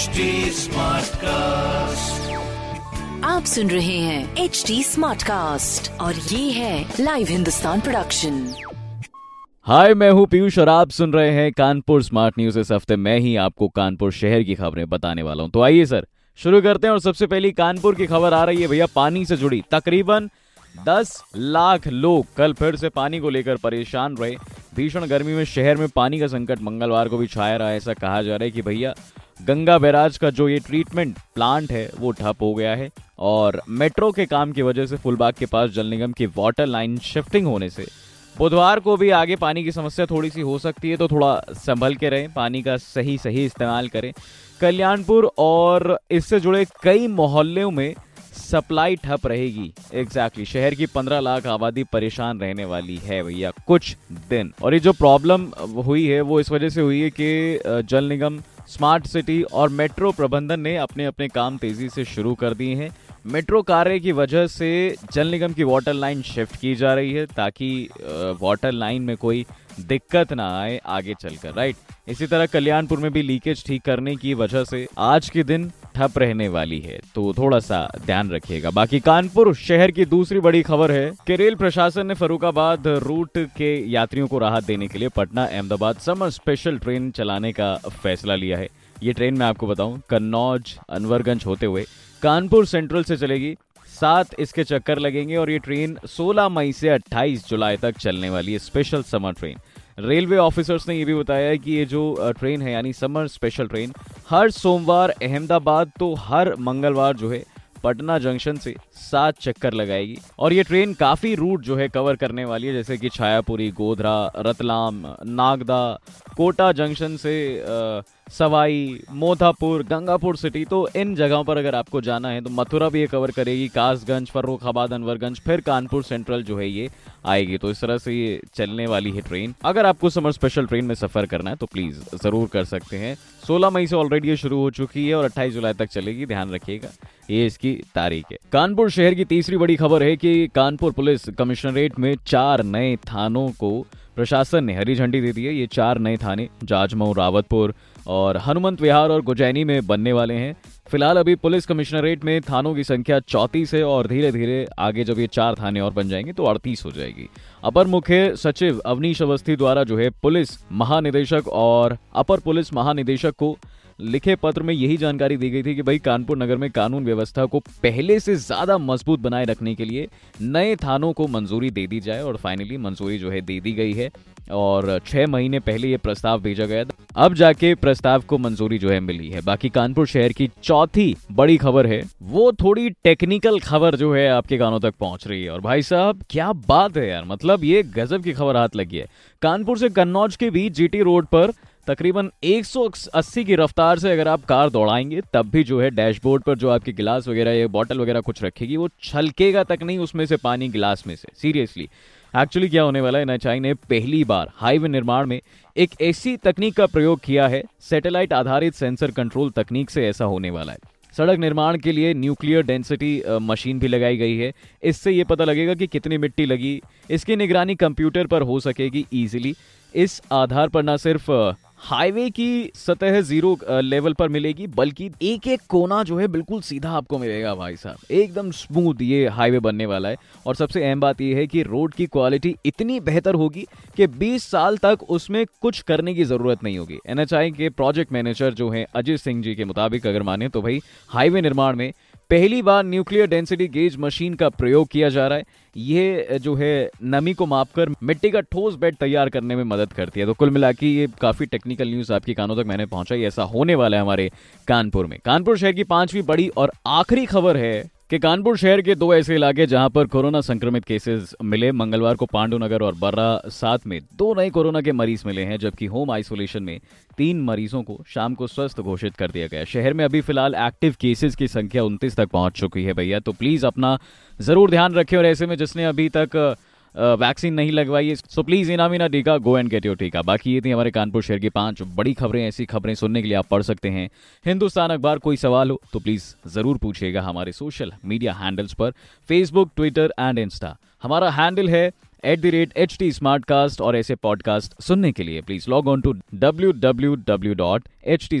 HD Smartcast. आप सुन रहे हैं एच डी स्मार्ट कास्ट और ये है लाइव हिंदुस्तान प्रोडक्शन हाय मैं हूँ पीयूष और आप सुन रहे हैं कानपुर स्मार्ट न्यूज़ इस हफ़्ते मैं ही आपको कानपुर शहर की खबरें बताने वाला हूँ। तो आइए सर शुरू करते हैं और सबसे पहली कानपुर की खबर आ रही है भैया पानी से जुड़ी। तकरीबन 10 लाख लोग कल फिर से पानी को लेकर परेशान रहे। भीषण गर्मी में शहर में पानी का संकट मंगलवार को भी छाया रहा ऐसा कहा जा रहा है कि भैया गंगा बैराज का जो ये ट्रीटमेंट प्लांट है, वो ठप हो गया है और मेट्रो के काम की वजह से फुलबाग के पास जल निगम की वाटर लाइन शिफ्टिंग होने से। बुधवार को भी आगे पानी की समस्या थोड़ी सी हो सकती है तो थोड़ा संभल के रहें, पानी का सही सही इस्तेमाल करें। कल्याणपुर और इससे जुड़े कई मोहल्लों में सप्लाई ठप रहेगी। Exactly exactly. शहर की 15 लाख आबादी परेशान रहने वाली है भैया, कुछ दिन। और ये जो प्रॉब्लम हुई है, वो इस वजह से हुई है कि जल निगम स्मार्ट सिटी और मेट्रो प्रबंधन ने अपने अपने काम तेज़ी से शुरू कर दिए हैं। मेट्रो कार्य की वजह से जल निगम की वाटर लाइन शिफ्ट की जा रही है ताकि वाटर लाइन में कोई दिक्कत ना आए आगे चलकर राइट इसी तरह कल्याणपुर में भी लीकेज ठीक करने की वजह से आज के दिन ठप रहने वाली है तो थोड़ा सा ध्यान रखिएगा। बाकी कानपुर शहर की दूसरी बड़ी खबर है कि रेल प्रशासन ने फरुखाबाद रूट के यात्रियों को राहत देने के लिए Patna Ahmedabad summer special train चलाने का फैसला लिया है। ये ट्रेन मैं आपको बताऊँ, कन्नौज, अनवरगंज होते हुए कानपुर सेंट्रल से चलेगी। सात इसके चक्कर लगेंगे और ये ट्रेन 16 मई से 28 जुलाई तक चलने वाली है, special summer train. Railway officers ने ये भी बताया है कि ये जो ट्रेन है यानी समर स्पेशल ट्रेन हर सोमवार अहमदाबाद तो हर मंगलवार जो है पटना जंक्शन से सात चक्कर लगाएगी। और ये ट्रेन काफ़ी रूट जो है कवर करने वाली है जैसे कि छायापुरी गोधरा रतलाम नागदा कोटा जंक्शन से आ, सवाई, मोधापुर, गंगापुर सिटी तो इन जगहों पर अगर आपको जाना है तो मथुरा भी ये कवर करेगी, कासगंज, फर्रुखाबाद, अनवरगंज, फिर कानपुर सेंट्रल जो है ये आएगी। तो इस तरह से ये चलने वाली है ट्रेन अगर आपको समर स्पेशल ट्रेन में सफ़र करना है तो प्लीज़ ज़रूर कर सकते हैं। 16 मई से ऑलरेडी ये शुरू हो चुकी है और 28 जुलाई तक चलेगी, ध्यान रखिएगा। ये इसकी तारीख है। कानपुर शहर की तीसरी बड़ी खबर है कि कानपुर पुलिस कमिश्नरेट में चार नए थानों को प्रशासन ने हरी झंडी दे दी है। ये चार नए थाने, जाजमऊ, रावतपुर और हनुमंत विहार और गुजैनी में बनने वाले हैं। फ़िलहाल अभी पुलिस कमिश्नरेट में थानों की संख्या चौतीस है और धीरे धीरे आगे जब ये चार थाने और बन जाएँगे तो अड़तीस हो जाएगी। अपर मुख्य सचिव अवनीश अवस्थी द्वारा जो है पुलिस महानिदेशक और अपर पुलिस महानिदेशक को लिखे पत्र में यही जानकारी दी गई थी कि भाई कानपुर नगर में कानून व्यवस्था को पहले से ज़्यादा मज़बूत बनाए रखने के लिए नए थानों को मंजूरी दे दी जाए और फाइनली मंजूरी जो है दे दी गई है और छह महीने पहले ये प्रस्ताव भेजा गया था। अब जाके प्रस्ताव को मंजूरी जो है मिली है। बाकी कानपुर शहर की चौथी बड़ी खबर है, वो थोड़ी टेक्निकल खबर जो है आपके कानों तक पहुँच रही है। और भाई साहब, क्या बात है यार मतलब ये गजब की खबर हाथ लगी है। कानपुर से कन्नौज के बीच जीटी रोड पर तकरीबन 180 की रफ्तार से अगर आप कार दौड़ाएँगे, तब भी जो है डैशबोर्ड पर जो आपके गिलास वगैरह या बॉटल वगैरह कुछ रखेगी, वो छलकेगा तक नहीं, उसमें से पानी गिलास में से, सीरियसली। एक्चुअली क्या होने वाला है, एनएचआई ने पहली बार हाईवे निर्माण में एक ऐसी तकनीक का प्रयोग किया है, सैटेलाइट आधारित सेंसर कंट्रोल तकनीक से ऐसा होने वाला है। सड़क निर्माण के लिए न्यूक्लियर डेंसिटी मशीन भी लगाई गई है। इससे ये पता लगेगा कि कितनी मिट्टी लगी, इसकी निगरानी कंप्यूटर पर हो सकेगी इजीली। इस आधार पर ना सिर्फ़ हाईवे की सतह ज़ीरो लेवल पर मिलेगी, बल्कि एक एक कोना जो है बिल्कुल सीधा आपको मिलेगा भाई साहब। एकदम स्मूथ ये हाईवे बनने वाला है। और सबसे अहम बात यह है कि रोड की क्वालिटी इतनी बेहतर होगी कि 20 साल तक उसमें कुछ करने की ज़रूरत नहीं होगी। एनएचआई के प्रोजेक्ट मैनेजर जो है अजय सिंह जी के मुताबिक अगर माने तो भाई हाईवे निर्माण में पहली बार न्यूक्लियर डेंसिटी गेज मशीन का प्रयोग किया जा रहा है। ये जो है, नमी को मापकर मिट्टी का ठोस बेड तैयार करने में मदद करती है। तो कुल मिला ये काफ़ी टेक्निकल न्यूज़ आपके कानों तक मैंने पहुंचाई। ऐसा होने वाला है हमारे कानपुर में। कानपुर शहर की पांचवी बड़ी और आखिरी खबर है कि कानपुर शहर के दो ऐसे इलाके जहाँ पर कोरोना संक्रमित केसेस मिले, मंगलवार को पांडुनगर और बर्रा साथ में दो नए कोरोना के मरीज़ मिले हैं, जबकि होम आइसोलेशन में तीन मरीजों को शाम को स्वस्थ घोषित कर दिया गया। शहर में अभी फ़िलहाल एक्टिव केसेस की संख्या उनतीस तक पहुँच चुकी है भैया तो प्लीज़ अपना ज़रूर ध्यान रखें और ऐसे में जिसने अभी तक वैक्सीन नहीं लगवाई सो प्लीज़ इना मीना टीका गो एंड गेट योर टीका। बाकी ये थी हमारे कानपुर शहर की पाँच बड़ी खबरें। ऐसी खबरें सुनने के लिए आप पढ़ सकते हैं। हिंदुस्तान अखबार कोई सवाल हो तो प्लीज़ ज़रूर पूछिएगा हमारे सोशल मीडिया हैंडल्स पर। फेसबुक ट्विटर एंड इंस्टा हमारा हैंडल है at the rate H T Smartcast और ऐसे पॉडकास्ट सुनने के लिए। Please log on to W W W dot H T